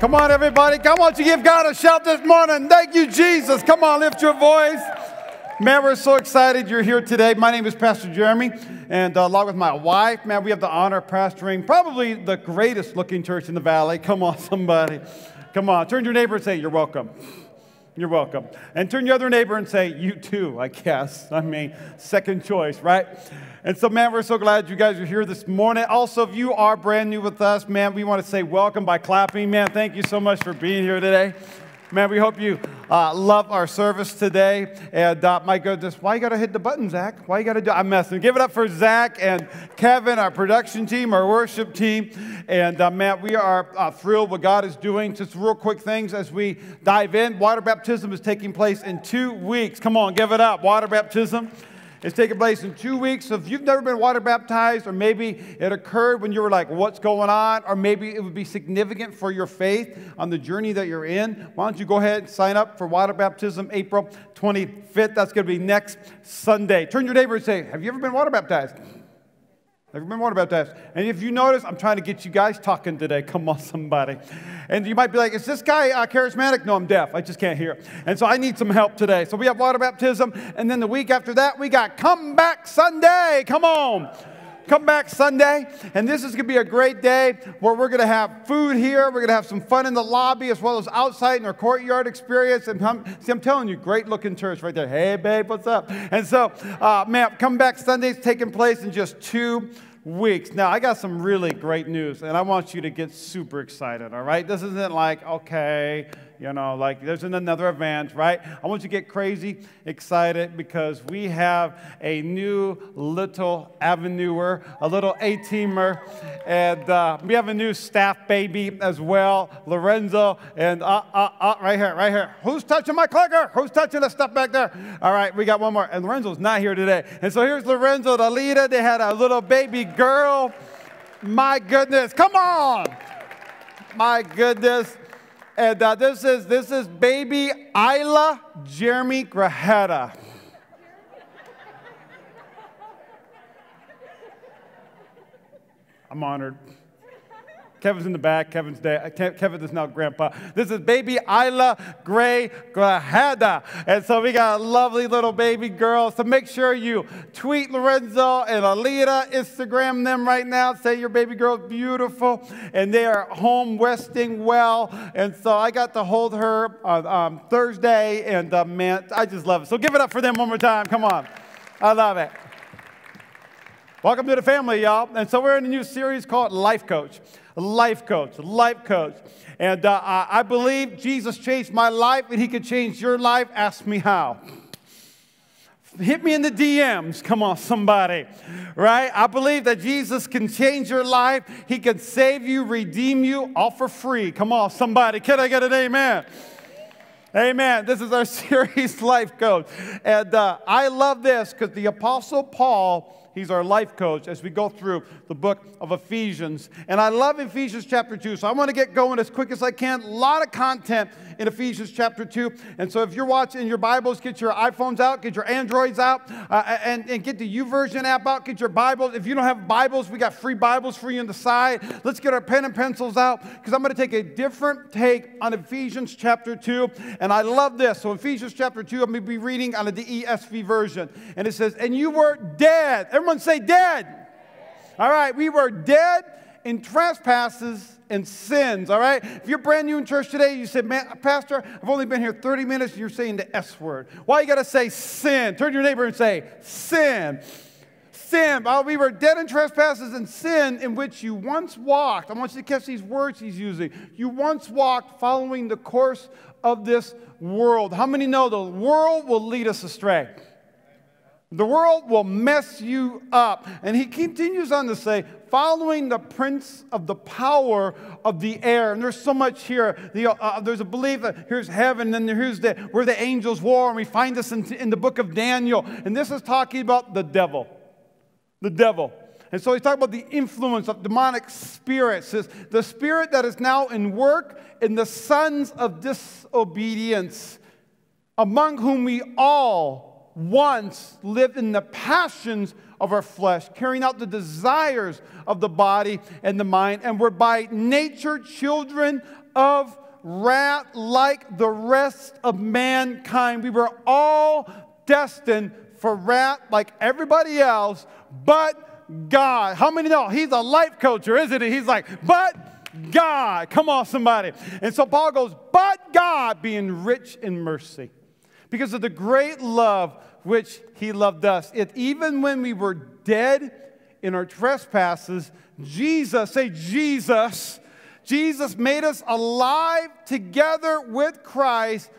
Come on, everybody. Come on, you give God a shout this morning. Thank you, Jesus. Come on, lift your voice. Man, we're so excited you're here today. My name is Pastor Jeremy, and uh, along with my wife, man, we have the honor of pastoring probably the greatest looking church in the valley. Come on, somebody. Come on, turn to your neighbor and say, You're welcome. You're welcome. And turn your other neighbor and say, You too, I guess. I mean, second choice, right? And so, man, we're so glad you guys are here this morning. Also, if you are brand new with us, man, we want to say welcome by clapping. Man, thank you so much for being here today. Man, we hope you uh, love our service today. And uh, my goodness, why you got to hit the button, Zach? Why you got to do? I'm messing. Give it up for Zach and Kevin, our production team, our worship team. And uh, man, we are uh, thrilled what God is doing. Just real quick things as we dive in. Water baptism is taking place in two weeks. Come on, give it up. Water baptism. It's taking place in two weeks. So if you've never been water baptized, or maybe it occurred when you were like, what's going on? Or maybe it would be significant for your faith on the journey that you're in, why don't you go ahead and sign up for water baptism April 25th? That's going to be next Sunday. Turn your neighbor and say, Have you ever been water baptized? Have you been water baptized? And if you notice, I'm trying to get you guys talking today. Come on, somebody. And you might be like, is this guy uh, charismatic? No, I'm deaf. I just can't hear. And so I need some help today. So we have water baptism. And then the week after that, we got Come Back Sunday. Come on. Come back Sunday, and this is going to be a great day where we're going to have food here. We're going to have some fun in the lobby as well as outside in our courtyard experience. And I'm, see, I'm telling you, great looking church right there. Hey, babe, what's up? And so, uh, man, Come Back Sunday is taking place in just two weeks. Now, I got some really great news, and I want you to get super excited, all right? This isn't like, okay, you know, like there's another event, right? I want you to get crazy excited because we have a new little avenuer, a little A-teamer, and uh, we have a new staff baby as well, Lorenzo, and uh, uh, uh, right here, right here. Who's touching my clicker? Who's touching the stuff back there? All right, we got one more, and Lorenzo's not here today. And so here's Lorenzo, the leader. They had a little baby girl. My goodness, come on. My goodness. And uh, this is this is baby Isla Jeremy Grajeda. I'm honored. Kevin's in the back. Kevin's dad. Kevin is now grandpa. This is baby Isla Gray Grajeda. And so we got a lovely little baby girl. So make sure you tweet Lorenzo and Alita, Instagram them right now. Say your baby girl's beautiful. And they are home resting well. And so I got to hold her on um, Thursday. And uh, man, I just love it. So give it up for them one more time. Come on. I love it. Welcome to the family, y'all. And so we're in a new series called Life Coach life coach, life coach. And uh, I believe Jesus changed my life and he could change your life. Ask me how. Hit me in the DMs. Come on, somebody. Right? I believe that Jesus can change your life. He can save you, redeem you, all for free. Come on, somebody. Can I get an amen? Amen. This is our series, Life Coach. And uh, I love this because the Apostle Paul He's our life coach as we go through the book of Ephesians. And I love Ephesians chapter 2, so I want to get going as quick as I can. A lot of content in Ephesians chapter 2. And so if you're watching your Bibles, get your iPhones out, get your Androids out, uh, and, and get the YouVersion app out, get your Bibles. If you don't have Bibles, we got free Bibles for you on the side. Let's get our pen and pencils out because I'm going to take a different take on Ephesians chapter 2. And I love this. So, Ephesians chapter 2, I'm going to be reading out of the ESV version. And it says, And you were dead. Everyone say dead. All right, we were dead in trespasses and sins, all right? If you're brand new in church today, you said, man, Pastor, I've only been here 30 minutes, and you're saying the S word. Why you got to say sin? Turn to your neighbor and say, sin. Sin. Oh, we were dead in trespasses and sin in which you once walked. I want you to catch these words he's using. You once walked following the course of this world. How many know the world will lead us astray? The world will mess you up. And he continues on to say, following the prince of the power of the air. And there's so much here. The, uh, uh there's a belief that here's heaven, and here's the, where the angels war. And we find this in, in the book of Daniel. And this is talking about the devil. The devil. And so he's talking about the influence of demonic spirits, the spirit that is now in work in the sons of disobedience, among whom we all once lived in the passions of our flesh, carrying out the desires of the body and the mind, and we're by nature children of wrath like the rest of mankind. We were all destined for wrath like everybody else, but God. How many know? He's a life coacher, isn't he? He's like, but God. Come on, somebody. And so Paul goes, but God being rich in mercy because of the great love which he loved us. Even when we were dead in our trespasses, Jesus, say Jesus, Jesus made us alive together with Christ.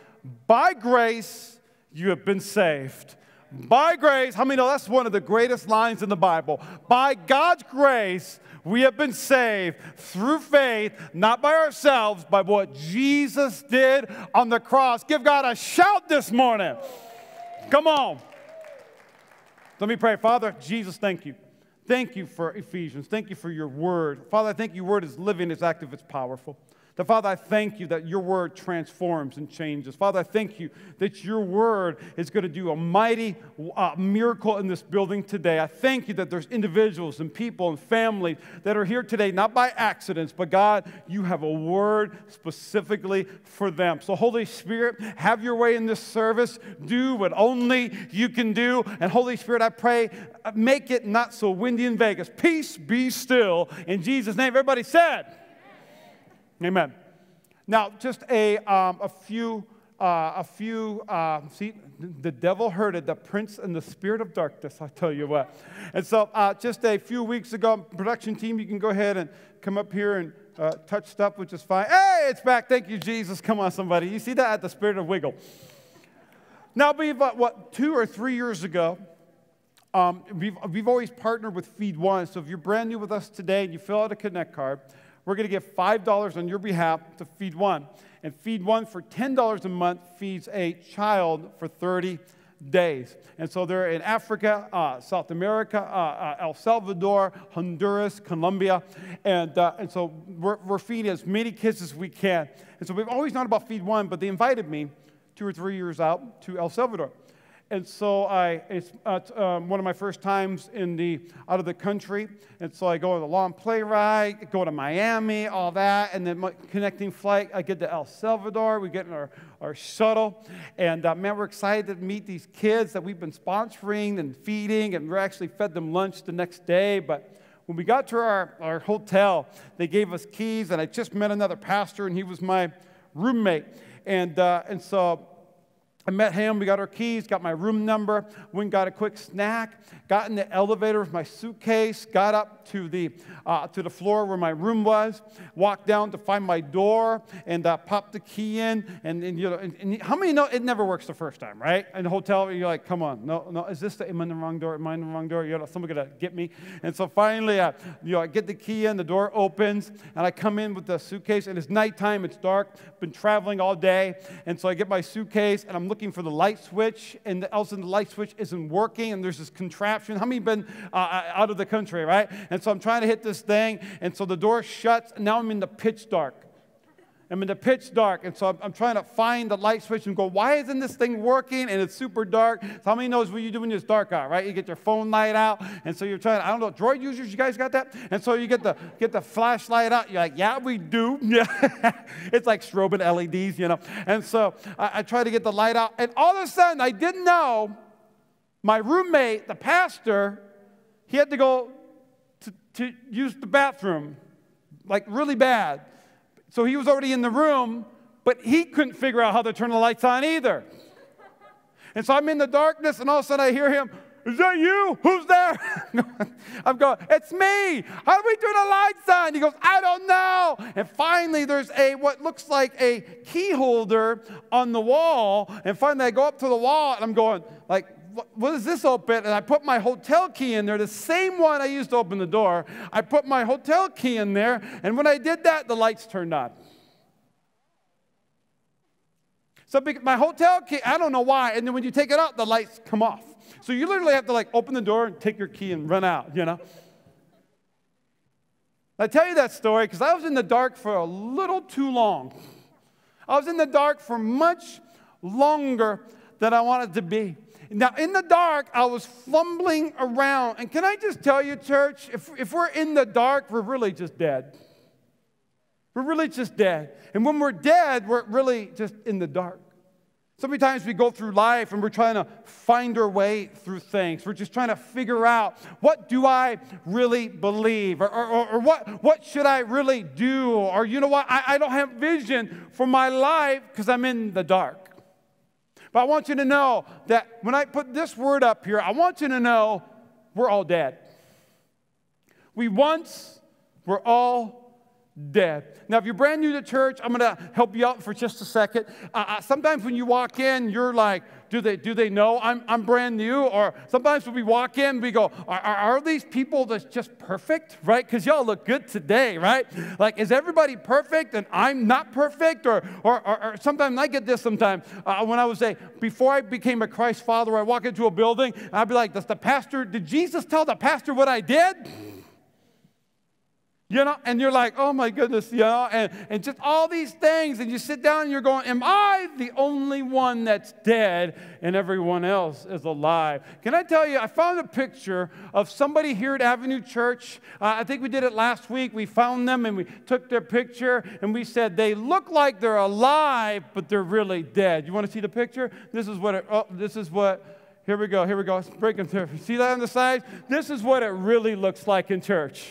By grace, you have been saved. By grace, how many know that's one of the greatest lines in the Bible? By God's grace, we have been saved through faith, not by ourselves, by what Jesus did on the cross. Give God a shout this morning. Come on. Let me pray. Father, Jesus, thank you. Thank you for Ephesians. Thank you for your word. Father, I think your word is living, it's active, it's powerful. That, Father, I thank you that your word transforms and changes. Father, I thank you that your word is going to do a mighty uh, miracle in this building today. I thank you that there's individuals and people and families that are here today, not by accidents, but God, you have a word specifically for them. So, Holy Spirit, have your way in this service. Do what only you can do. And, Holy Spirit, I pray, uh, make it not so windy in Vegas. Peace be still. In Jesus' name, everybody said, Amen. Now, just a, um, a few, uh, a few, uh, see, the devil heard it, the prince and the spirit of darkness, I tell you what. And so, uh, just a few weeks ago, production team, you can go ahead and come up here and uh, touch stuff, which is fine. Hey, it's back. Thank you, Jesus. Come on, somebody. You see that at the spirit of wiggle. Now, we've, uh, what, two or three years ago, um, we've, we've always partnered with Feed One. So if you're brand new with us today and you fill out a Connect card, we're going to give $5 on your behalf to Feed One. And Feed One for $10 a month feeds a child for 30 days. And so they're in Africa, uh, South America, uh, uh, El Salvador, Honduras, Colombia. And, uh, and so we're, we're feeding as many kids as we can. And so we've always known about Feed One, but they invited me two or three years out to El Salvador. And so I, it's uh, um, one of my first times in the, out of the country. And so I go on the long play ride, go to Miami, all that. And then my connecting flight, I get to El Salvador. We get in our, our shuttle. And uh, man, we're excited to meet these kids that we've been sponsoring and feeding. And we're actually fed them lunch the next day. But when we got to our, our hotel, they gave us keys. And I just met another pastor, and he was my roommate. And, uh, and so I met him. We got our keys, got my room number, went and got a quick snack, got in the elevator with my suitcase, got up to the, uh, to the floor where my room was, walked down to find my door, and uh, popped the key in. And, and you know, and, and, how many know it never works the first time, right? In the hotel, you're like, come on, no, no, is this the, am I in the wrong door? Am I in the wrong door? You know, someone gonna get me. And so finally, uh, you know, I get the key in, the door opens, and I come in with the suitcase, and it's nighttime, it's dark, been traveling all day, and so I get my suitcase, and I'm looking looking for the light switch, and all of a sudden the light switch isn't working, and there's this contraption. How many been uh, uh, out of the country, right? And so I'm trying to hit this thing, and so the door shuts, and now I'm in the pitch dark. I'm in the pitch dark, and so I'm, I'm, trying to find the light switch and go, why isn't this thing working? And it's super dark. So how many knows what you do when it's dark out, right? You get your phone light out, and so you're trying. I don't know, Droid users, you guys got that? And so you get the get the flashlight out. You're like, yeah, we do. It's like strobing LEDs, you know. And so I, I try to get the light out, and all of a sudden, I didn't know my roommate, the pastor, he had to go to, to use the bathroom, like really bad. So he was already in the room, but he couldn't figure out how to turn the lights on either. And so I'm in the darkness, and all of a sudden I hear him, Is that you? Who's there? I'm going, It's me. How do we turn the lights on? He goes, I don't know. And finally, there's a what looks like a key holder on the wall. And finally, I go up to the wall, and I'm going, like, what is this open? And I put my hotel key in there, the same one I used to open the door. I put my hotel key in there, and when I did that, the lights turned on. So my hotel key, I don't know why, and then when you take it out, the lights come off. So you literally have to like open the door and take your key and run out, you know? I tell you that story because I was in the dark for a little too long. I was in the dark for much longer than I wanted to be. Now, in the dark, I was fumbling around. And can I just tell you, church, if, if we're in the dark, we're really just dead. We're really just dead. And when we're dead, we're really just in the dark. So many times we go through life and we're trying to find our way through things. We're just trying to figure out what do I really believe? Or, or, or what, what should I really do? Or you know what? I, I don't have vision for my life because I'm in the dark. But I want you to know that when I put this word up here, I want you to know we're all dead. We once were all dead. Now, if you're brand new to church, I'm going to help you out for just a second. Uh, sometimes when you walk in, you're like, do they, do they know I'm, I'm brand new? Or sometimes when we walk in, we go, are, are, are these people that's just perfect, right? Because y'all look good today, right? Like, is everybody perfect and I'm not perfect? Or, or, or, or sometimes I get this sometimes uh, when I was a, before I became a Christ follower, I walk into a building, I'd be like, does the pastor, did Jesus tell the pastor what I did? You know, and you're like, oh my goodness, you know, and, and just all these things. And you sit down and you're going, Am I the only one that's dead and everyone else is alive? Can I tell you, I found a picture of somebody here at Avenue Church. Uh, I think we did it last week. We found them and we took their picture and we said, They look like they're alive, but they're really dead. You want to see the picture? This is what, it, oh, this is what, here we go, here we go. Let's break them through. See that on the side? This is what it really looks like in church.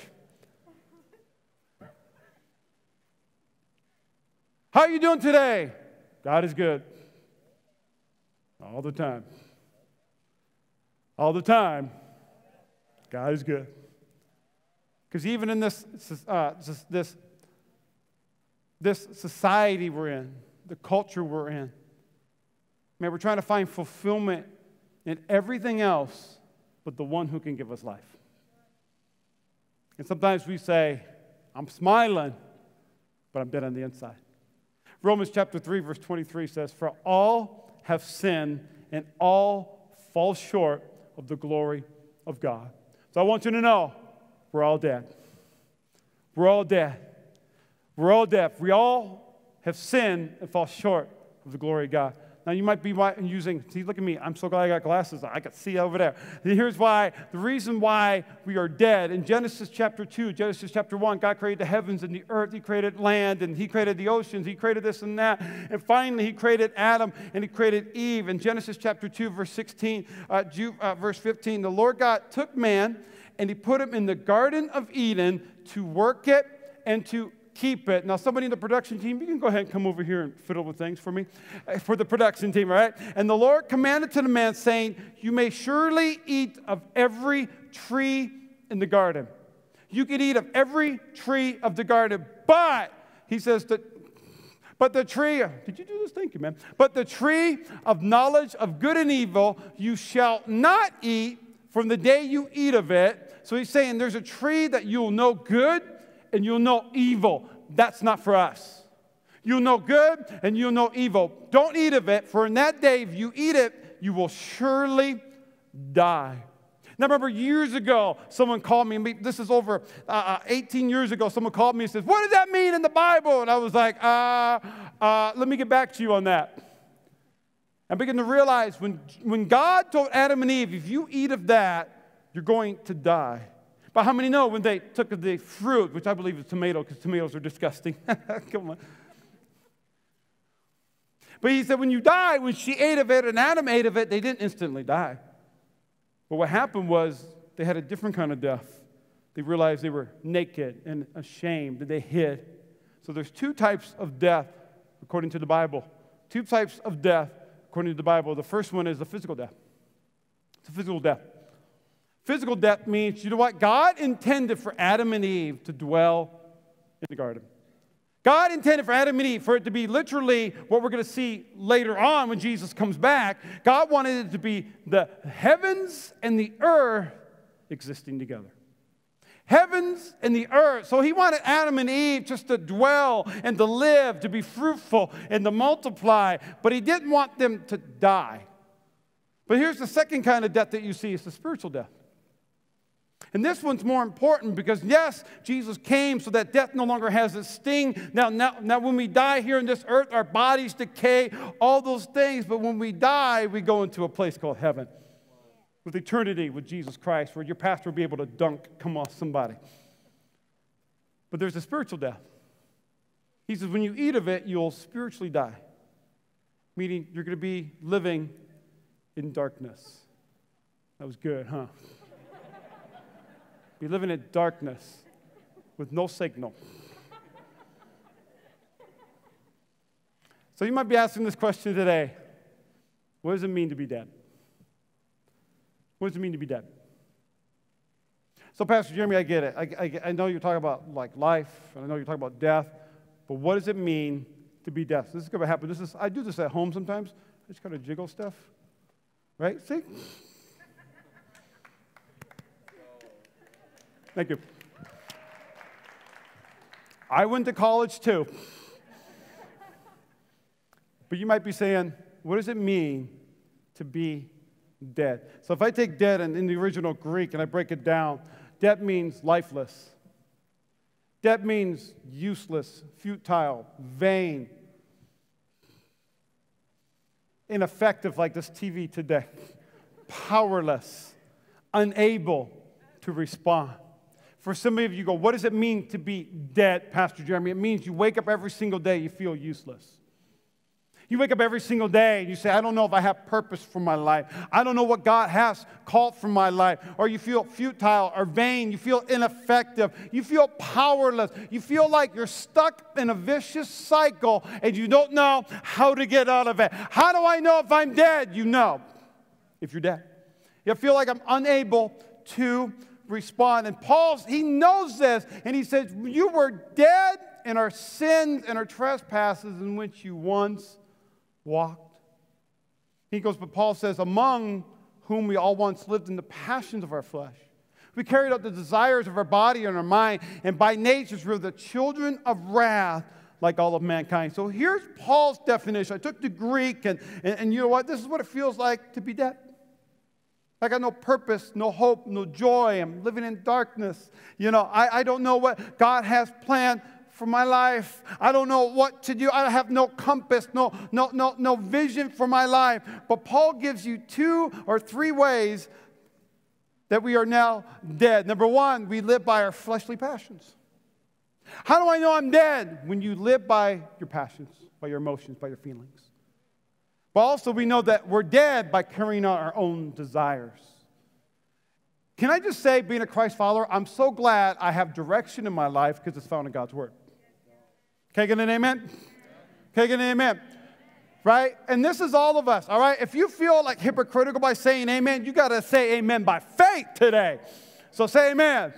How are you doing today? God is good. All the time. All the time. God is good. Because even in this, uh, this, this society we're in, the culture we're in, man, we're trying to find fulfillment in everything else but the one who can give us life. And sometimes we say, I'm smiling, but I'm dead on the inside. Romans chapter 3, verse 23 says, For all have sinned and all fall short of the glory of God. So I want you to know we're all dead. We're all dead. We're all dead. We all have sinned and fall short of the glory of God. Now, you might be using, see, look at me. I'm so glad I got glasses. I can see over there. Here's why the reason why we are dead. In Genesis chapter 2, Genesis chapter 1, God created the heavens and the earth. He created land and He created the oceans. He created this and that. And finally, He created Adam and He created Eve. In Genesis chapter 2, verse 16, uh, uh, verse 15, the Lord God took man and He put him in the Garden of Eden to work it and to keep it. Now, somebody in the production team, you can go ahead and come over here and fiddle with things for me, uh, for the production team, right? And the Lord commanded to the man, saying, You may surely eat of every tree in the garden. You can eat of every tree of the garden, but, he says, that but the tree, did you do this? Thank you, man. But the tree of knowledge of good and evil you shall not eat from the day you eat of it. So he's saying there's a tree that you'll know good and you'll know evil. That's not for us. You'll know good and you'll know evil. Don't eat of it, for in that day, if you eat it, you will surely die. Now, remember years ago, someone called me, this is over uh, uh 18 years ago, someone called me and says, What does that mean in the Bible? And I was like, uh, uh, Let me get back to you on that. I begin to realize when, when God told Adam and Eve, If you eat of that, you're going to die. But how many know when they took the fruit, which I believe is tomato, because tomatoes are disgusting? Come on. But he said, when you die, when she ate of it and Adam ate of it, they didn't instantly die. But what happened was they had a different kind of death. They realized they were naked and ashamed, and they hid. So there's two types of death according to the Bible. Two types of death according to the Bible. The first one is the physical death. It's a physical death. Physical death means, you know what? God intended for Adam and Eve to dwell in the garden. God intended for Adam and Eve for it to be literally what we're going to see later on when Jesus comes back. God wanted it to be the heavens and the earth existing together. Heavens and the earth. So he wanted Adam and Eve just to dwell and to live, to be fruitful and to multiply, but he didn't want them to die. But here's the second kind of death that you see it's the spiritual death. And this one's more important because, yes, Jesus came so that death no longer has its sting. Now, now, now, when we die here on this earth, our bodies decay, all those things. But when we die, we go into a place called heaven with eternity with Jesus Christ, where your pastor will be able to dunk, come off somebody. But there's a spiritual death. He says, when you eat of it, you'll spiritually die, meaning you're going to be living in darkness. That was good, huh? Be living in darkness with no signal. So you might be asking this question today What does it mean to be dead? What does it mean to be dead? So, Pastor Jeremy, I get it. I, I, I know you're talking about like life, and I know you're talking about death, but what does it mean to be death? This is going to happen. This is, I do this at home sometimes. I just kind of jiggle stuff. Right? See? Thank you. I went to college too. But you might be saying, what does it mean to be dead? So if I take dead in, in the original Greek and I break it down, dead means lifeless. Dead means useless, futile, vain, ineffective, like this TV today, powerless, unable to respond. For some of you, go, what does it mean to be dead, Pastor Jeremy? It means you wake up every single day, you feel useless. You wake up every single day and you say, I don't know if I have purpose for my life. I don't know what God has called for my life. Or you feel futile or vain. You feel ineffective. You feel powerless. You feel like you're stuck in a vicious cycle and you don't know how to get out of it. How do I know if I'm dead? You know if you're dead. You feel like I'm unable to respond. And Paul, he knows this, and he says, You were dead in our sins and our trespasses in which you once walked. He goes, But Paul says, Among whom we all once lived in the passions of our flesh. We carried out the desires of our body and our mind, and by nature we were the children of wrath like all of mankind. So here's Paul's definition. I took the Greek, and, and, and you know what? This is what it feels like to be dead. I got no purpose, no hope, no joy. I'm living in darkness. You know, I, I don't know what God has planned for my life. I don't know what to do. I have no compass, no, no, no, no vision for my life. But Paul gives you two or three ways that we are now dead. Number one, we live by our fleshly passions. How do I know I'm dead? When you live by your passions, by your emotions, by your feelings. But also, we know that we're dead by carrying out our own desires. Can I just say, being a Christ follower, I'm so glad I have direction in my life because it's found in God's Word. Can I get an amen? I get an amen? Right? And this is all of us, all right? If you feel like hypocritical by saying amen, you got to say amen by faith today. So say amen.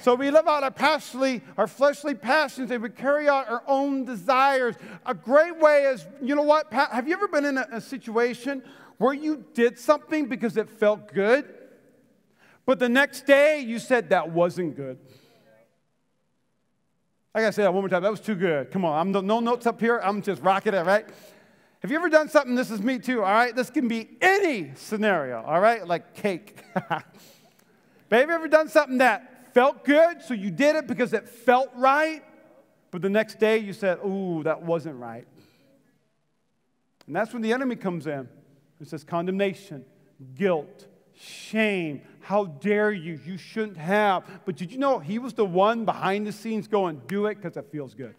So we live out our passionately, our fleshly passions, and we carry out our own desires. A great way is, you know what? Have you ever been in a, a situation where you did something because it felt good, but the next day you said that wasn't good? I gotta say that one more time. That was too good. Come on, I'm no, no notes up here. I'm just rocking it, right? Have you ever done something? This is me too, all right? This can be any scenario, all right? Like cake. but have you ever done something that felt good, so you did it because it felt right, but the next day you said, Ooh, that wasn't right. And that's when the enemy comes in. It says condemnation, guilt, shame. How dare you? You shouldn't have. But did you know he was the one behind the scenes going, Do it because it feels good.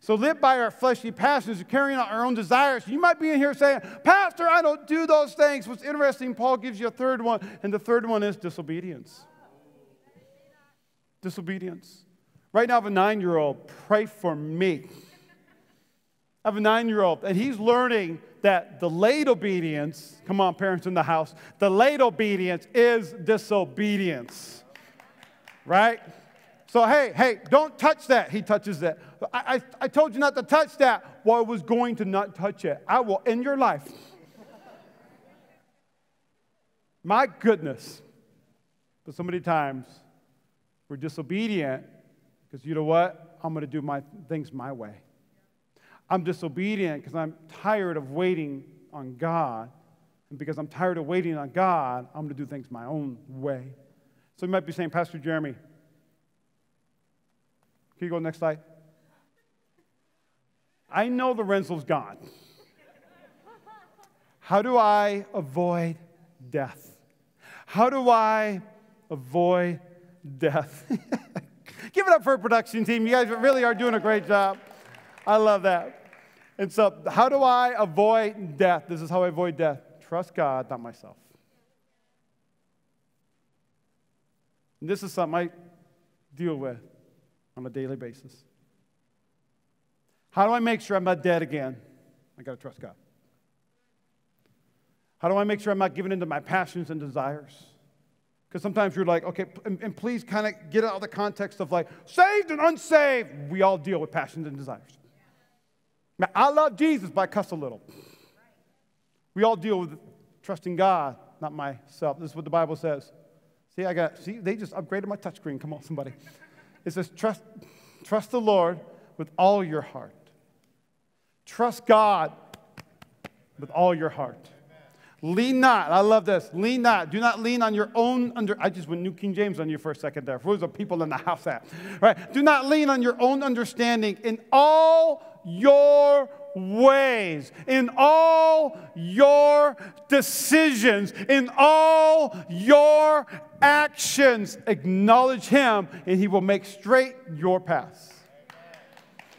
So live by our fleshly passions, carrying out our own desires. You might be in here saying, Pastor, I don't do those things. What's interesting, Paul gives you a third one, and the third one is disobedience disobedience. Right now, I have a nine year old. Pray for me. I have a nine year old, and he's learning that delayed obedience, come on, parents in the house, delayed obedience is disobedience. Right? So, hey, hey, don't touch that. He touches that. I, I, I told you not to touch that. Well, I was going to not touch it. I will end your life. My goodness. But so many times, we're disobedient because you know what? I'm going to do my things my way. I'm disobedient because I'm tired of waiting on God. And because I'm tired of waiting on God, I'm going to do things my own way. So you might be saying, Pastor Jeremy, can you go next slide? I know the rental's gone. How do I avoid death? How do I avoid death? Give it up for a production team. You guys really are doing a great job. I love that. And so, how do I avoid death? This is how I avoid death. Trust God, not myself. And this is something I deal with on a daily basis. How do I make sure I'm not dead again? I got to trust God. How do I make sure I'm not giving into my passions and desires? Because sometimes you're like, okay, and, and please kind of get out of the context of like saved and unsaved. We all deal with passions and desires. Now, I love Jesus, but I cuss a little. We all deal with trusting God, not myself. This is what the Bible says. See, I got, see, they just upgraded my touchscreen. Come on, somebody. It says, trust, trust the Lord with all your heart. Trust God with all your heart. Lean not. I love this. Lean not. Do not lean on your own under. I just went New King James on you for a second there. Where's the people in the house at? Right. Do not lean on your own understanding in all your ways, in all your decisions, in all your actions. Acknowledge Him, and He will make straight your paths.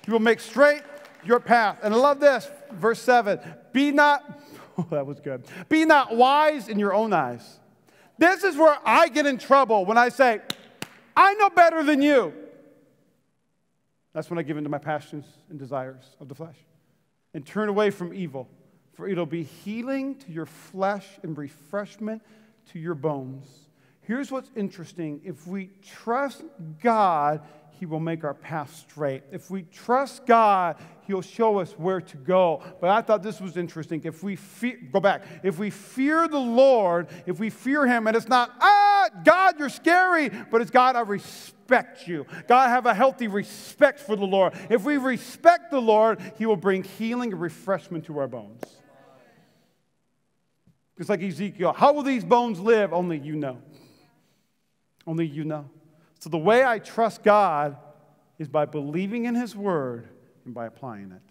He will make straight your path. And I love this, verse 7 Be not Oh, that was good. Be not wise in your own eyes. This is where I get in trouble when I say, I know better than you. That's when I give in to my passions and desires of the flesh and turn away from evil, for it'll be healing to your flesh and refreshment to your bones. Here's what's interesting if we trust God, He will make our path straight. If we trust God, He'll show us where to go. But I thought this was interesting. If we fear, go back, if we fear the Lord, if we fear Him, and it's not, ah, God, you're scary, but it's God, I respect you. God, have a healthy respect for the Lord. If we respect the Lord, He will bring healing and refreshment to our bones. It's like Ezekiel. How will these bones live? Only you know. Only you know. So the way I trust God is by believing in His word and by applying it.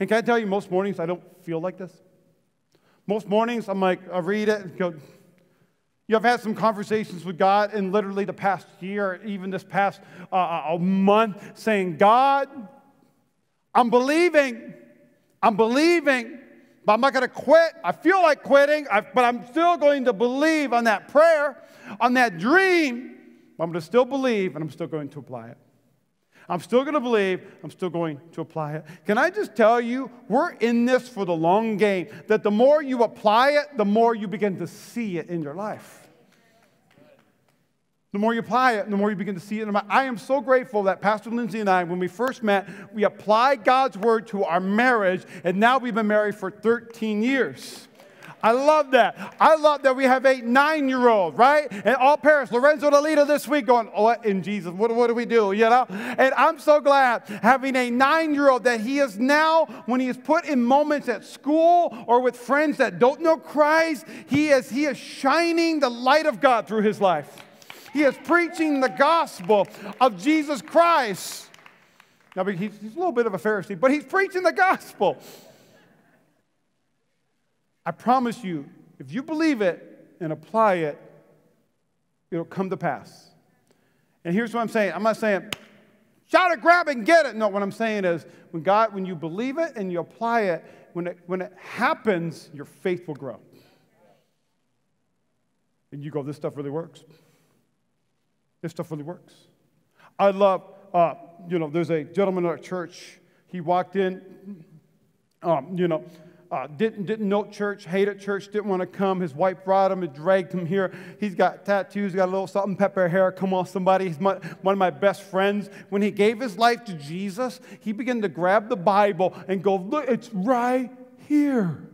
And can I tell you, most mornings I don't feel like this. Most mornings I'm like, I read it and go, you have had some conversations with God in literally the past year, even this past uh, uh a month, saying, God, I'm believing, I'm believing, but I'm not going to quit. I feel like quitting, but I'm still going to believe on that prayer, on that dream. I'm going to still believe, and I'm still going to apply it. I'm still going to believe, I'm still going to apply it. Can I just tell you, we're in this for the long game, that the more you apply it, the more you begin to see it in your life. The more you apply it, the more you begin to see it. I am so grateful that Pastor Lindsay and I, when we first met, we applied God's word to our marriage, and now we've been married for 13 years. I love that. I love that we have a nine year old, right? And all parents, Lorenzo Lolita this week going, oh, what in Jesus? What, what do we do? You know? And I'm so glad having a nine year old that he is now, when he is put in moments at school or with friends that don't know Christ, he is, he is shining the light of God through his life. He is preaching the gospel of Jesus Christ. Now, he's, he's a little bit of a Pharisee, but he's preaching the gospel. I promise you, if you believe it and apply it, it'll come to pass. And here's what I'm saying I'm not saying, shout it, grab it, and get it. No, what I'm saying is, when God, when you believe it and you apply it, when it, when it happens, your faith will grow. And you go, this stuff really works. This stuff really works. I love, uh, you know, there's a gentleman at our church. He walked in, um, you know, uh, didn't, didn't know church, hated church, didn't want to come. His wife brought him and dragged him here. He's got tattoos, got a little salt and pepper hair. Come on, somebody. He's my, one of my best friends. When he gave his life to Jesus, he began to grab the Bible and go, Look, it's right here.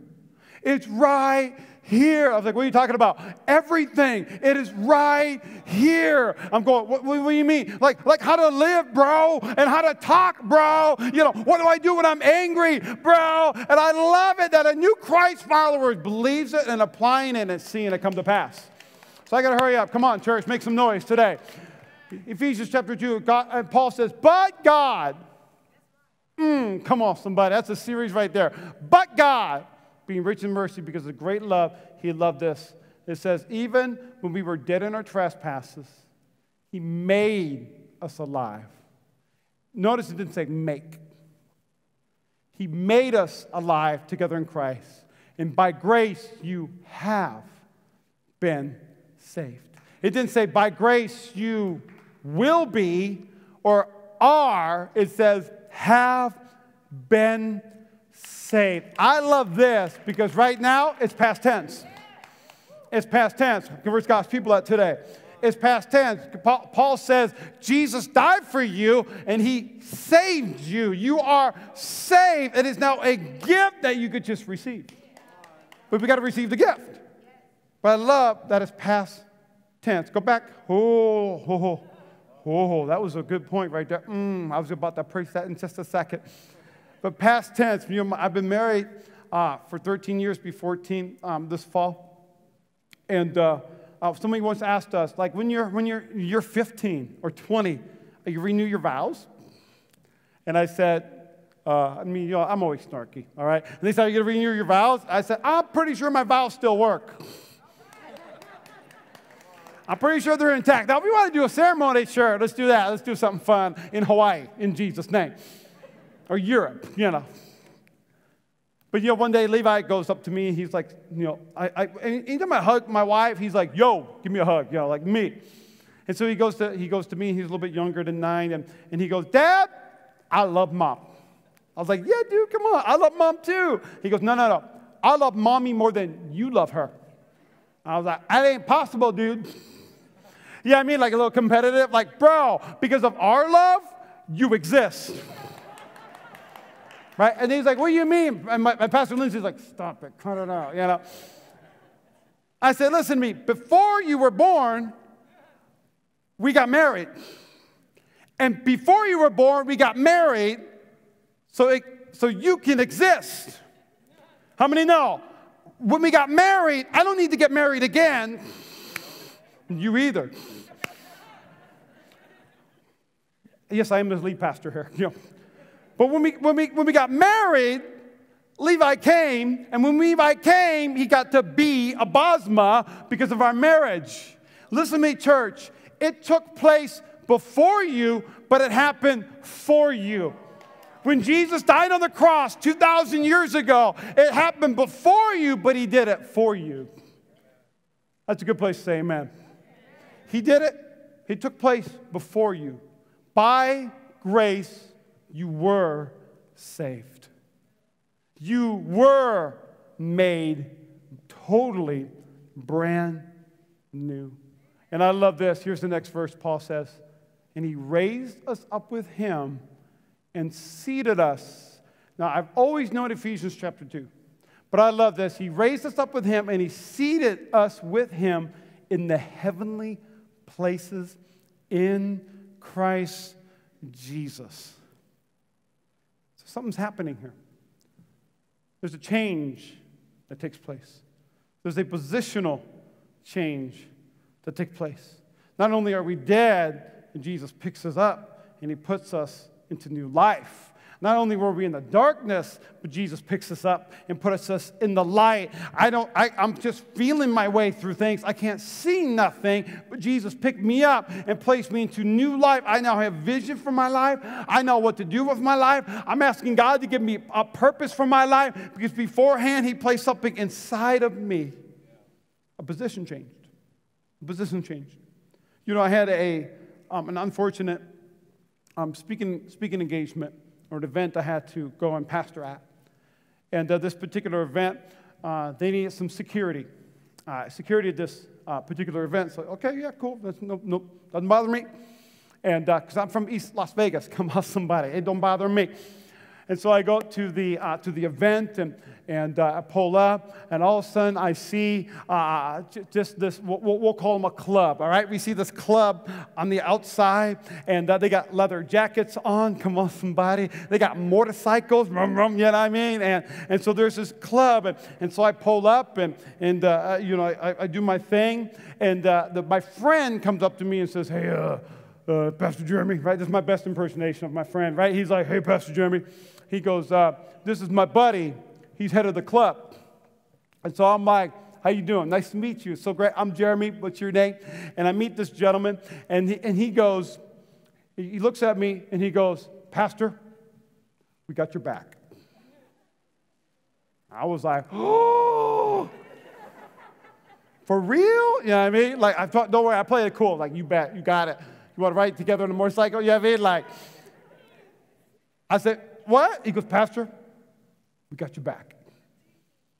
It's right here. I was like, what are you talking about? Everything. It is right here. I'm going, what, what, do you mean? Like, like how to live, bro, and how to talk, bro. You know, what do I do when I'm angry, bro? And I love it that a new Christ follower believes it and applying it and seeing it come to pass. So I got to hurry up. Come on, church, make some noise today. Ephesians chapter 2, God, uh, Paul says, But God, mm, come on, somebody, that's a series right there. But God, being rich in mercy because of great love, He loved us. It says, Even when we were dead in our trespasses, He made us alive. Notice it didn't say make. He made us alive together in Christ. And by grace, you have been saved. It didn't say, by grace, you will be or are. It says, have been saved. I love this because right now it's past tense. It's past tense. Where's God's people at today? It's past tense. Paul says Jesus died for you and he saved you. You are saved. It is now a gift that you could just receive. But we got to receive the gift. But I love that it's past tense. Go back. Oh, oh, oh, oh, that was a good point right there. Mm, I was about to preach that in just a second. But past tense, you know, I've been married uh, for 13 years, be 14 um, this fall. And uh, uh, somebody once asked us, like, when you're, when you're, you're 15 or 20, you renew your vows? And I said, uh, I mean, you know, I'm always snarky, all right? And they said, Are you going to renew your vows? I said, I'm pretty sure my vows still work. I'm pretty sure they're intact. Now, if we want to do a ceremony, sure, let's do that. Let's do something fun in Hawaii, in Jesus' name. Or Europe, you know. But you know, one day Levi goes up to me. and He's like, you know, I, I anytime I hug my wife, he's like, "Yo, give me a hug," you know, like me. And so he goes to he goes to me. He's a little bit younger than nine, and, and he goes, "Dad, I love mom." I was like, "Yeah, dude, come on, I love mom too." He goes, "No, no, no, I love mommy more than you love her." I was like, "That ain't possible, dude." yeah, I mean, like a little competitive, like, bro, because of our love, you exist. Right? And he's like, What do you mean? And my, my Pastor Lindsay's like, Stop it, cut it out, you know. I said, Listen to me, before you were born, we got married. And before you were born, we got married so, it, so you can exist. How many know? When we got married, I don't need to get married again. You either. Yes, I am the lead pastor here. You know. But when we, when we, when we got married, Levi came, and when Levi came, he got to be a Bosma because of our marriage. Listen to me, church. It took place before you, but it happened for you. When Jesus died on the cross 2,000 years ago, it happened before you, but he did it for you. That's a good place to say amen. He did it, it took place before you. By grace, you were saved. You were made totally brand new. And I love this. Here's the next verse Paul says, And he raised us up with him and seated us. Now, I've always known Ephesians chapter 2, but I love this. He raised us up with him and he seated us with him in the heavenly places in Christ Jesus. Something's happening here. There's a change that takes place, there's a positional change that takes place. Not only are we dead, and Jesus picks us up and he puts us into new life. Not only were we in the darkness, but Jesus picks us up and puts us in the light. I don't, I, I'm just feeling my way through things. I can't see nothing, but Jesus picked me up and placed me into new life. I now have vision for my life. I know what to do with my life. I'm asking God to give me a purpose for my life because beforehand He placed something inside of me. A position changed. A position changed. You know, I had a, um, an unfortunate um, speaking, speaking engagement or an event I had to go and pastor at. And uh, this particular event, uh, they needed some security. Uh, security at this uh, particular event. So, okay, yeah, cool. That's, no, no, doesn't bother me. And because uh, I'm from East Las Vegas, come on, somebody, it don't bother me. And so I go to the, uh, to the event and, and uh, I pull up, and all of a sudden I see uh, just this, we'll, we'll, call them a club, all right? We see this club on the outside, and uh, they got leather jackets on. Come on, somebody. They got motorcycles, rum, rum, you know what I mean? And, and so there's this club, and, and so I pull up, and, and uh, you know, I, I, do my thing, and uh, the, my friend comes up to me and says, hey, uh, Pastor Jeremy, right? This is my best impersonation of my friend, right? He's like, hey, Pastor Jeremy. He goes, uh, this is my buddy. He's head of the club. And so I'm like, how you doing? Nice to meet you. So great. I'm Jeremy. What's your name? And I meet this gentleman, and he, and he goes, he looks at me, and he goes, Pastor, we got your back. I was like, oh, for real? You know what I mean? Like, I thought, don't worry, I play it cool. Like, you bet, you got it. You want to ride together on a motorcycle? You know what I mean? Like, I said, what? He goes, Pastor, we got your back.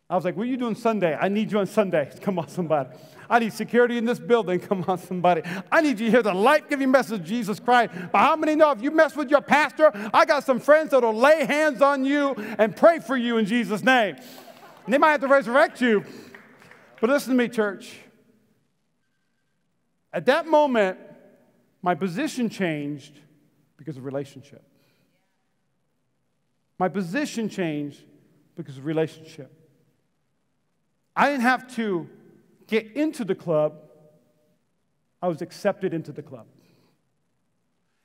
I was like, What are you doing Sunday? I need you on Sunday. Come on, somebody. I need security in this building. Come on, somebody. I need you to hear the life giving message of Jesus Christ. But how many know if you mess with your pastor, I got some friends that'll lay hands on you and pray for you in Jesus' name. And they might have to resurrect you. But listen to me, church. At that moment, my position changed because of relationship. My position changed because of relationship. I didn't have to get into the club, I was accepted into the club.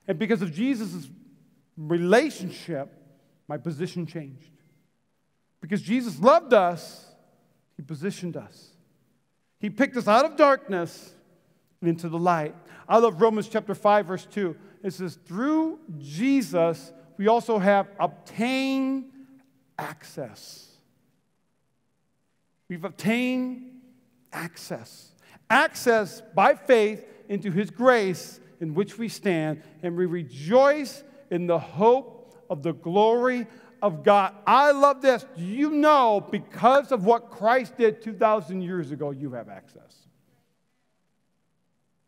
And because of Jesus' relationship, my position changed. Because Jesus loved us, He positioned us. He picked us out of darkness and into the light. I love Romans chapter 5, verse 2. It says, Through Jesus, we also have obtained access. We've obtained access. Access by faith into His grace in which we stand, and we rejoice in the hope of the glory of God. I love this. You know because of what Christ did 2,000 years ago, you have access?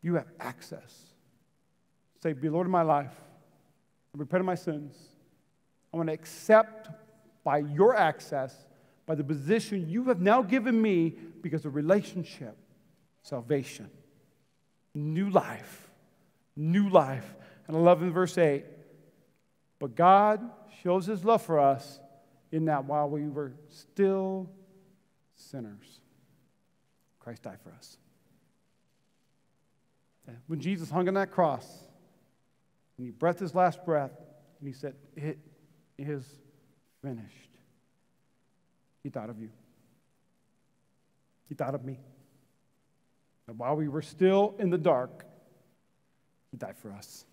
You have access. Say, Be Lord of my life. I repent of my sins. I want to accept by your access, by the position you have now given me because of relationship, salvation, new life, new life. And I love in verse 8, but God shows his love for us in that while we were still sinners, Christ died for us. When Jesus hung on that cross, and he breathed his last breath, and he said, It is finished. He thought of you. He thought of me. And while we were still in the dark, He died for us.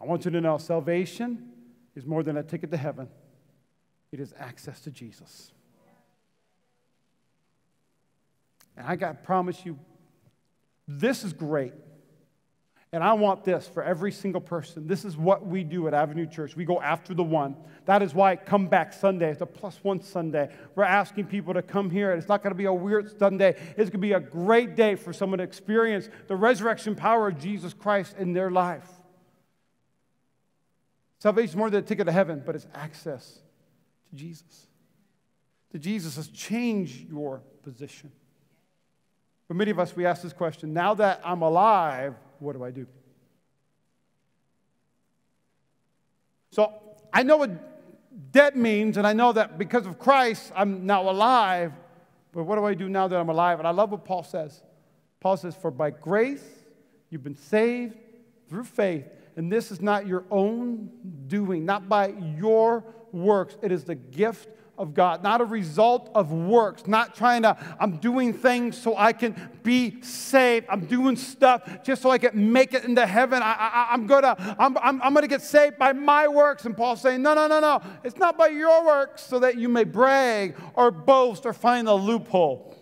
I want you to know salvation is more than a ticket to heaven, it is access to Jesus. And I got to promise you, this is great. And I want this for every single person. This is what we do at Avenue Church. We go after the one. That is why Come Back Sunday is a plus one Sunday. We're asking people to come here. And it's not going to be a weird Sunday. It's going to be a great day for someone to experience the resurrection power of Jesus Christ in their life. Salvation is more than a ticket to heaven, but it's access to Jesus. To Jesus has changed your position. For many of us, we ask this question now that I'm alive, what do I do? So I know what dead means, and I know that because of Christ, I'm now alive. But what do I do now that I'm alive? And I love what Paul says. Paul says, For by grace you've been saved through faith, and this is not your own doing, not by your works. It is the gift of God, not a result of works, not trying to, I'm doing things so I can be saved. I'm doing stuff just so I can make it into heaven. I, am gonna, I'm, I'm, I'm gonna get saved by my works. And Paul's saying, no, no, no, no. It's not by your works so that you may brag or boast or find a loophole.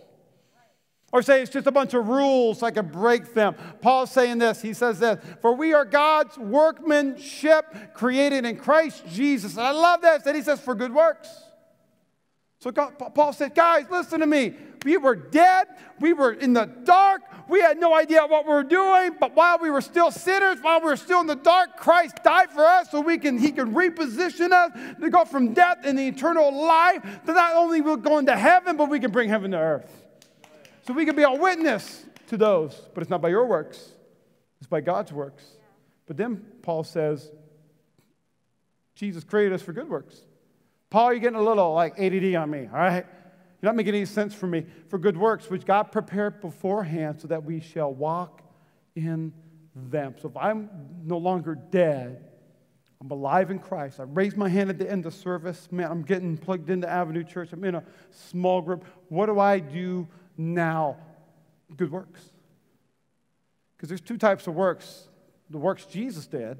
Or say it's just a bunch of rules so I can break them. Paul's saying this. He says this For we are God's workmanship created in Christ Jesus. And I love this. And he says, For good works so God, Paul said, guys, listen to me. We were dead. We were in the dark. We had no idea what we were doing, but while we were still sinners, while we were still in the dark, Christ died for us so we can, He can reposition us to go from death and the eternal life to not only we're going to heaven, but we can bring heaven to earth. So we can be a witness to those, but it's not by your works, it's by God's works. But then Paul says, Jesus created us for good works. Paul, you're getting a little like ADD on me, all right? You're not making any sense for me. For good works, which God prepared beforehand so that we shall walk in them. So if I'm no longer dead, I'm alive in Christ. I raise my hand at the end of service. Man, I'm getting plugged into Avenue Church. I'm in a small group. What do I do now? Good works. Because there's two types of works the works Jesus did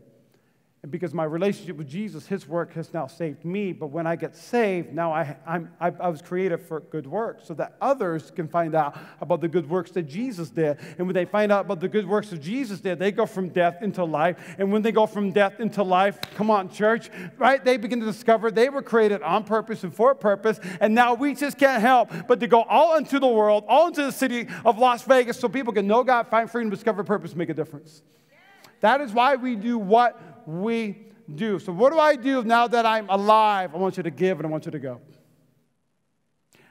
and because my relationship with Jesus, his work has now saved me. But when I get saved, now I, I'm, I, I was created for good works so that others can find out about the good works that Jesus did. And when they find out about the good works that Jesus did, they go from death into life. And when they go from death into life, come on, church, right? They begin to discover they were created on purpose and for a purpose. And now we just can't help but to go all into the world, all into the city of Las Vegas so people can know God, find freedom, discover purpose, make a difference. That is why we do what we do. So, what do I do now that I'm alive? I want you to give and I want you to go.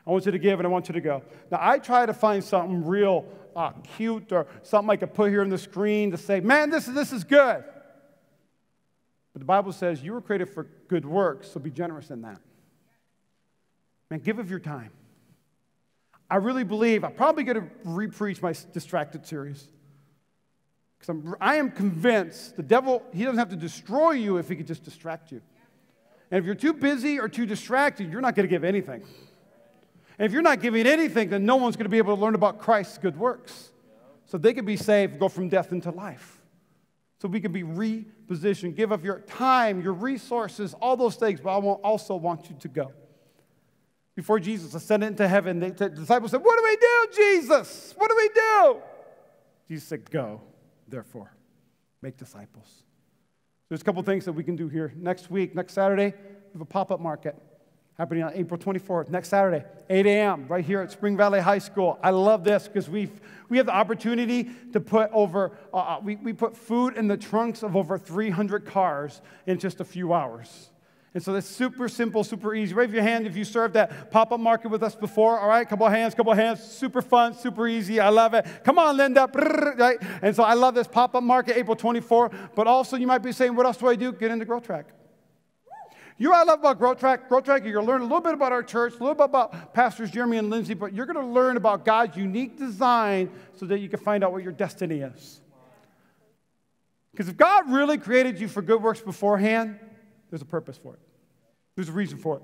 I want you to give and I want you to go. Now, I try to find something real uh, cute or something I could put here on the screen to say, man, this, this is good. But the Bible says you were created for good works, so be generous in that. Man, give of your time. I really believe I'm probably going to repreach my distracted series. Because I am convinced the devil, he doesn't have to destroy you if he could just distract you. And if you're too busy or too distracted, you're not going to give anything. And if you're not giving anything, then no one's going to be able to learn about Christ's good works. So they can be saved, go from death into life. So we can be repositioned. Give up your time, your resources, all those things, but I also want you to go. Before Jesus ascended into heaven, the disciples said, What do we do, Jesus? What do we do? Jesus said, Go therefore, make disciples. There's a couple things that we can do here. Next week, next Saturday, we have a pop up market happening on April 24th, next Saturday, 8 a.m., right here at Spring Valley High School. I love this because we we have the opportunity to put over, uh, uh, we, we put food in the trunks of over 300 cars in just a few hours. And so that's super simple, super easy. Wave your hand if you served that pop up market with us before. All right, couple hands, couple hands. Super fun, super easy. I love it. Come on, Linda. Right? And so I love this pop up market, April 24. But also, you might be saying, what else do I do? Get into Growth Track. You know what I love about Growth Track? Growth Track, you're going to learn a little bit about our church, a little bit about Pastors Jeremy and Lindsay, but you're going to learn about God's unique design so that you can find out what your destiny is. Because if God really created you for good works beforehand, there's a purpose for it. There's a reason for it.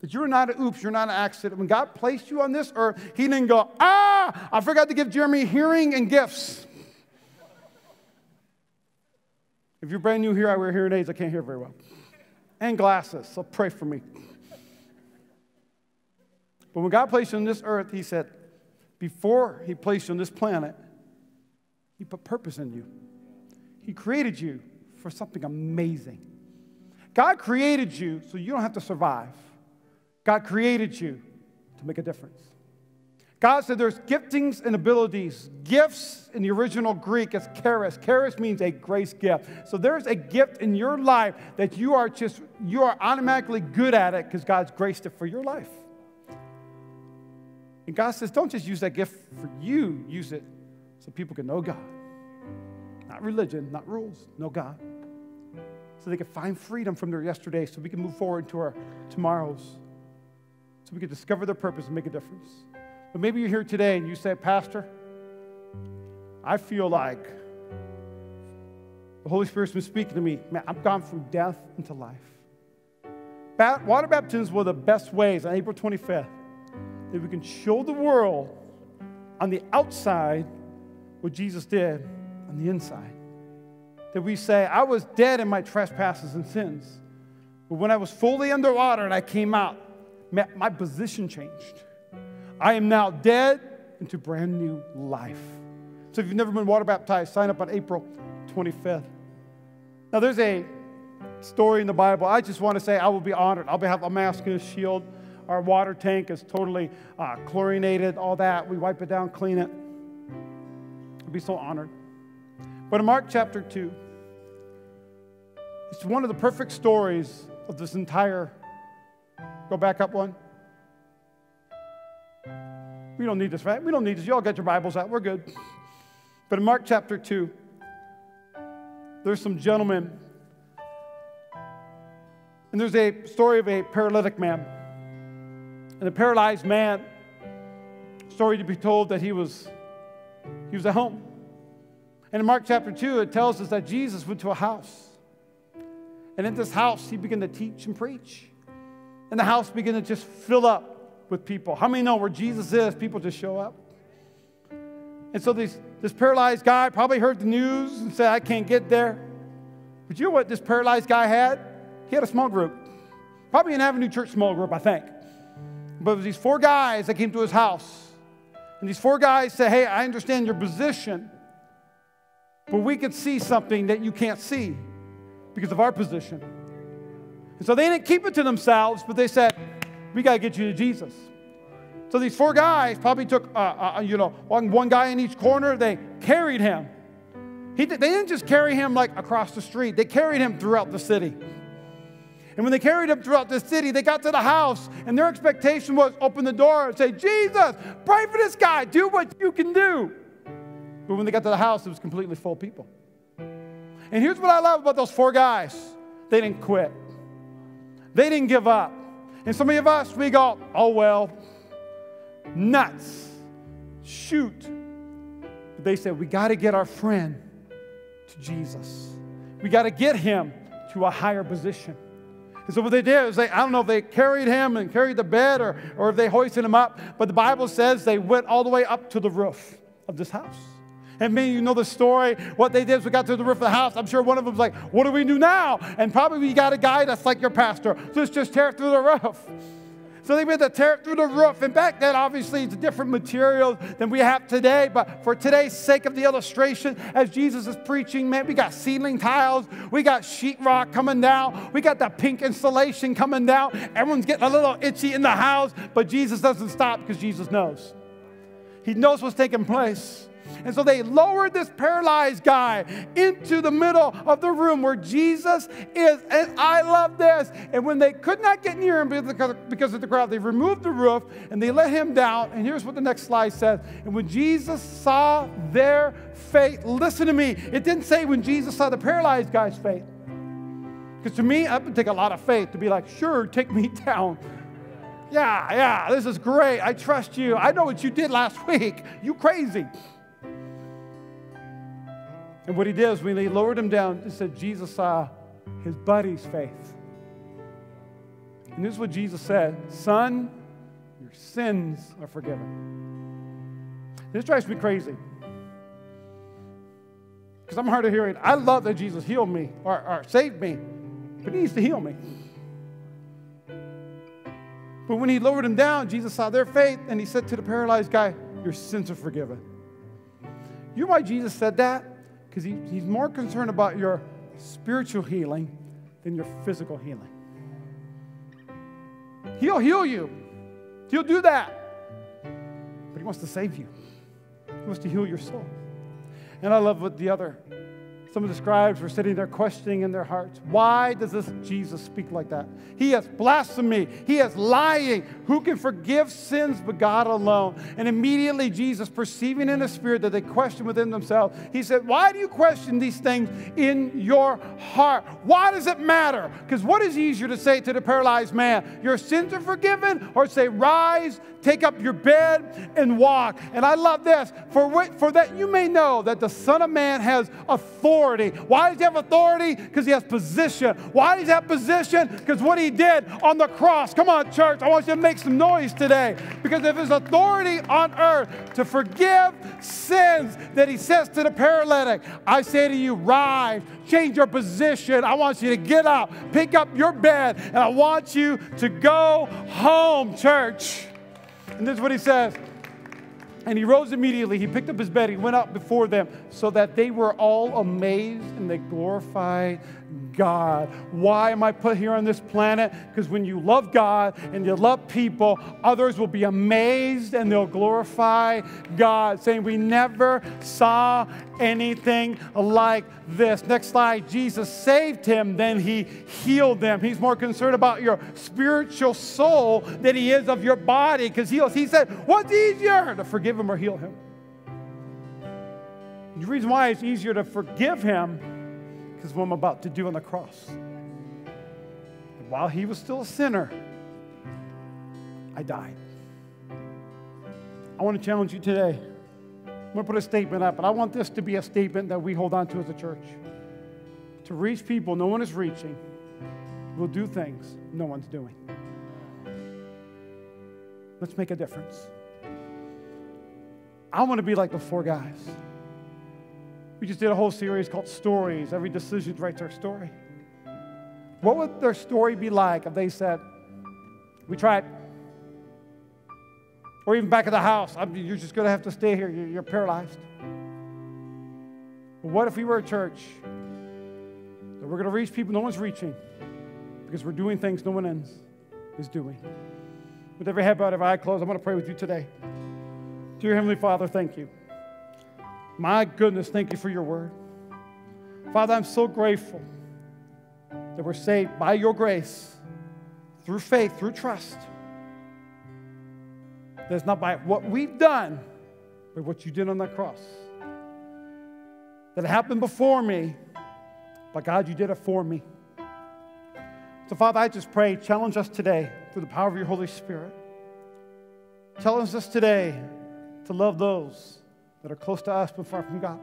That you're not an oops, you're not an accident. When God placed you on this earth, He didn't go, ah, I forgot to give Jeremy hearing and gifts. If you're brand new here, I wear hearing aids, I can't hear very well. And glasses, so pray for me. But when God placed you on this earth, He said, before He placed you on this planet, He put purpose in you. He created you for something amazing. God created you so you don't have to survive. God created you to make a difference. God said there's giftings and abilities. Gifts in the original Greek is charis. Charis means a grace gift. So there's a gift in your life that you are just, you are automatically good at it because God's graced it for your life. And God says, don't just use that gift for you, use it so people can know God. Not religion, not rules, know God so they could find freedom from their yesterday so we can move forward to our tomorrows, so we can discover their purpose and make a difference. But maybe you're here today and you say, Pastor, I feel like the Holy Spirit's been speaking to me. Man, I've gone from death into life. Water baptism is one of the best ways on April 25th that we can show the world on the outside what Jesus did on the inside that we say, I was dead in my trespasses and sins. But when I was fully underwater and I came out, my position changed. I am now dead into brand new life. So if you've never been water baptized, sign up on April 25th. Now, there's a story in the Bible. I just want to say I will be honored. I'll be have a mask and a shield. Our water tank is totally uh, chlorinated, all that. We wipe it down, clean it. I'll be so honored. But in Mark chapter 2, it's one of the perfect stories of this entire. Go back up one. We don't need this, right? We don't need this. You all get your Bibles out. We're good. But in Mark chapter 2, there's some gentlemen, and there's a story of a paralytic man. And a paralyzed man, story to be told that he was he was at home. And in Mark chapter 2, it tells us that Jesus went to a house. And in this house, he began to teach and preach. And the house began to just fill up with people. How many know where Jesus is? People just show up. And so this, this paralyzed guy probably heard the news and said, I can't get there. But you know what this paralyzed guy had? He had a small group. Probably an Avenue Church small group, I think. But it was these four guys that came to his house. And these four guys said, Hey, I understand your position, but we could see something that you can't see because of our position. And so they didn't keep it to themselves, but they said, We got to get you to Jesus. So these four guys probably took, uh, uh, you know, one, one guy in each corner, they carried him. He, they didn't just carry him like across the street, they carried him throughout the city. And when they carried him throughout the city, they got to the house, and their expectation was open the door and say, Jesus, pray for this guy, do what you can do. But when they got to the house, it was completely full of people. And here's what I love about those four guys they didn't quit, they didn't give up. And some of us, we go, oh, well, nuts, shoot. They said, we got to get our friend to Jesus, we got to get him to a higher position. And so what they did is they, I don't know if they carried him and carried the bed or, or if they hoisted him up, but the Bible says they went all the way up to the roof of this house. And many you know the story. What they did is we got to the roof of the house. I'm sure one of them was like, What do we do now? And probably we got a guy that's like your pastor. Let's just tear it through the roof. So they went to tear it through the roof. And back then, obviously, it's a different material than we have today. But for today's sake of the illustration, as Jesus is preaching, man, we got ceiling tiles, we got sheetrock coming down, we got the pink insulation coming down. Everyone's getting a little itchy in the house, but Jesus doesn't stop because Jesus knows. He knows what's taking place. And so they lowered this paralyzed guy into the middle of the room where Jesus is. And I love this. And when they could not get near him because of the crowd, they removed the roof and they let him down. And here's what the next slide says. And when Jesus saw their faith, listen to me, it didn't say when Jesus saw the paralyzed guy's faith. Because to me, it would take a lot of faith to be like, sure, take me down. Yeah, yeah, this is great. I trust you. I know what you did last week. You crazy. And what he did is when he lowered him down, he said Jesus saw his buddy's faith. And this is what Jesus said Son, your sins are forgiven. This drives me crazy. Because I'm hard of hearing. I love that Jesus healed me or, or saved me, but he needs to heal me. But when he lowered him down, Jesus saw their faith and he said to the paralyzed guy, Your sins are forgiven. You know why Jesus said that? Because he, he's more concerned about your spiritual healing than your physical healing. He'll heal you, he'll do that. But he wants to save you, he wants to heal your soul. And I love what the other some of the scribes were sitting there questioning in their hearts, why does this Jesus speak like that? He has blasphemy. He is lying. Who can forgive sins but God alone? And immediately Jesus, perceiving in the spirit that they questioned within themselves, he said, Why do you question these things in your heart? Why does it matter? Because what is easier to say to the paralyzed man? Your sins are forgiven, or say, Rise, take up your bed, and walk. And I love this. For, for that you may know that the Son of Man has authority authority. Why does he have authority? Because he has position. Why does he have position? Because what he did on the cross. Come on, church. I want you to make some noise today. Because if his authority on earth to forgive sins that he says to the paralytic, I say to you, rise, change your position. I want you to get up, pick up your bed, and I want you to go home, church. And this is what he says. And he rose immediately. He picked up his bed. He went out before them so that they were all amazed and they glorified God. Why am I put here on this planet? Because when you love God and you love people, others will be amazed and they'll glorify God, saying, We never saw anything like this. Next slide. Jesus saved him, then he healed them. He's more concerned about your spiritual soul than he is of your body because he, he said, What's easier to forgive him or heal him? The reason why it's easier to forgive him is what I'm about to do on the cross. while he was still a sinner, I died. I want to challenge you today. I'm going to put a statement up, but I want this to be a statement that we hold on to as a church. To reach people no one is reaching, we'll do things no one's doing. Let's make a difference. I want to be like the four guys. We just did a whole series called Stories. Every decision writes our story. What would their story be like if they said, We tried? Or even back at the house, I mean, you're just going to have to stay here. You're, you're paralyzed. But what if we were a church that we're going to reach people no one's reaching because we're doing things no one else is doing? With every head bowed, every eye closed, I'm going to pray with you today. Dear Heavenly Father, thank you. My goodness, thank you for your word. Father, I'm so grateful that we're saved by your grace through faith, through trust. That's not by what we've done, but what you did on that cross. That happened before me, but God, you did it for me. So, Father, I just pray, challenge us today through the power of your Holy Spirit. Challenge us today to love those that are close to us but far from God.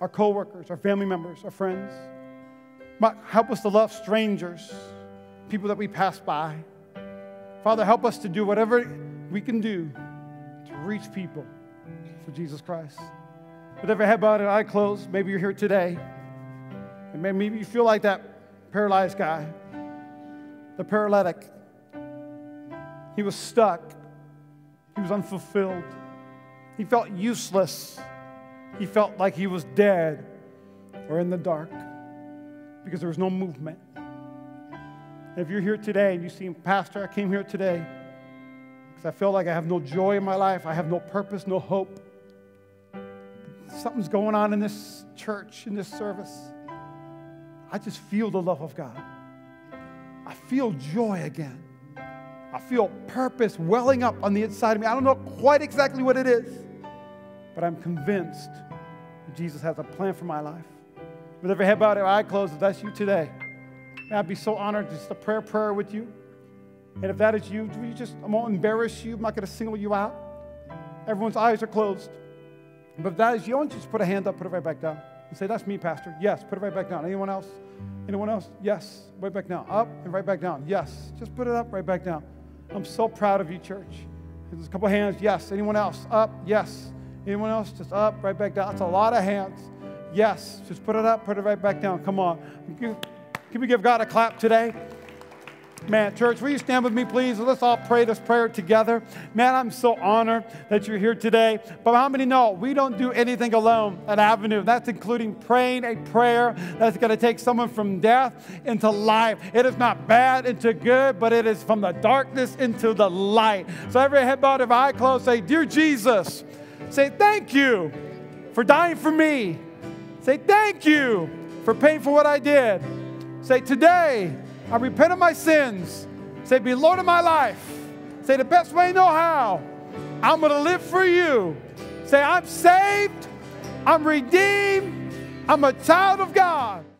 Our coworkers, our family members, our friends. Help us to love strangers, people that we pass by. Father, help us to do whatever we can do to reach people for Jesus Christ. With every head bowed and eye closed, maybe you're here today, and maybe you feel like that paralyzed guy, the paralytic. He was stuck, he was unfulfilled. He felt useless. He felt like he was dead or in the dark because there was no movement. If you're here today and you see, Pastor, I came here today because I feel like I have no joy in my life, I have no purpose, no hope. Something's going on in this church, in this service. I just feel the love of God. I feel joy again. I feel purpose welling up on the inside of me. I don't know quite exactly what it is but I'm convinced Jesus has a plan for my life. With every head bowed, every eye closed, if that's you today, I'd be so honored just to pray a prayer with you. And if that is you, you just, I won't embarrass you. I'm not going to single you out. Everyone's eyes are closed. But if that is you, to just put a hand up, put it right back down. And say, That's me, Pastor. Yes, put it right back down. Anyone else? Anyone else? Yes, right back down. Up and right back down. Yes, just put it up, right back down. I'm so proud of you, church. There's a couple hands. Yes. Anyone else? Up. Yes. Anyone else? Just up, right back down. That's a lot of hands. Yes, just put it up, put it right back down. Come on. Can we give God a clap today? Man, church, will you stand with me, please? Let's all pray this prayer together. Man, I'm so honored that you're here today. But how many know we don't do anything alone at Avenue? That's including praying a prayer that's going to take someone from death into life. It is not bad into good, but it is from the darkness into the light. So every head bowed, every eye closed, say, Dear Jesus, Say, thank you for dying for me. Say, thank you for paying for what I did. Say, today I repent of my sins. Say, be Lord of my life. Say, the best way I know how, I'm going to live for you. Say, I'm saved. I'm redeemed. I'm a child of God.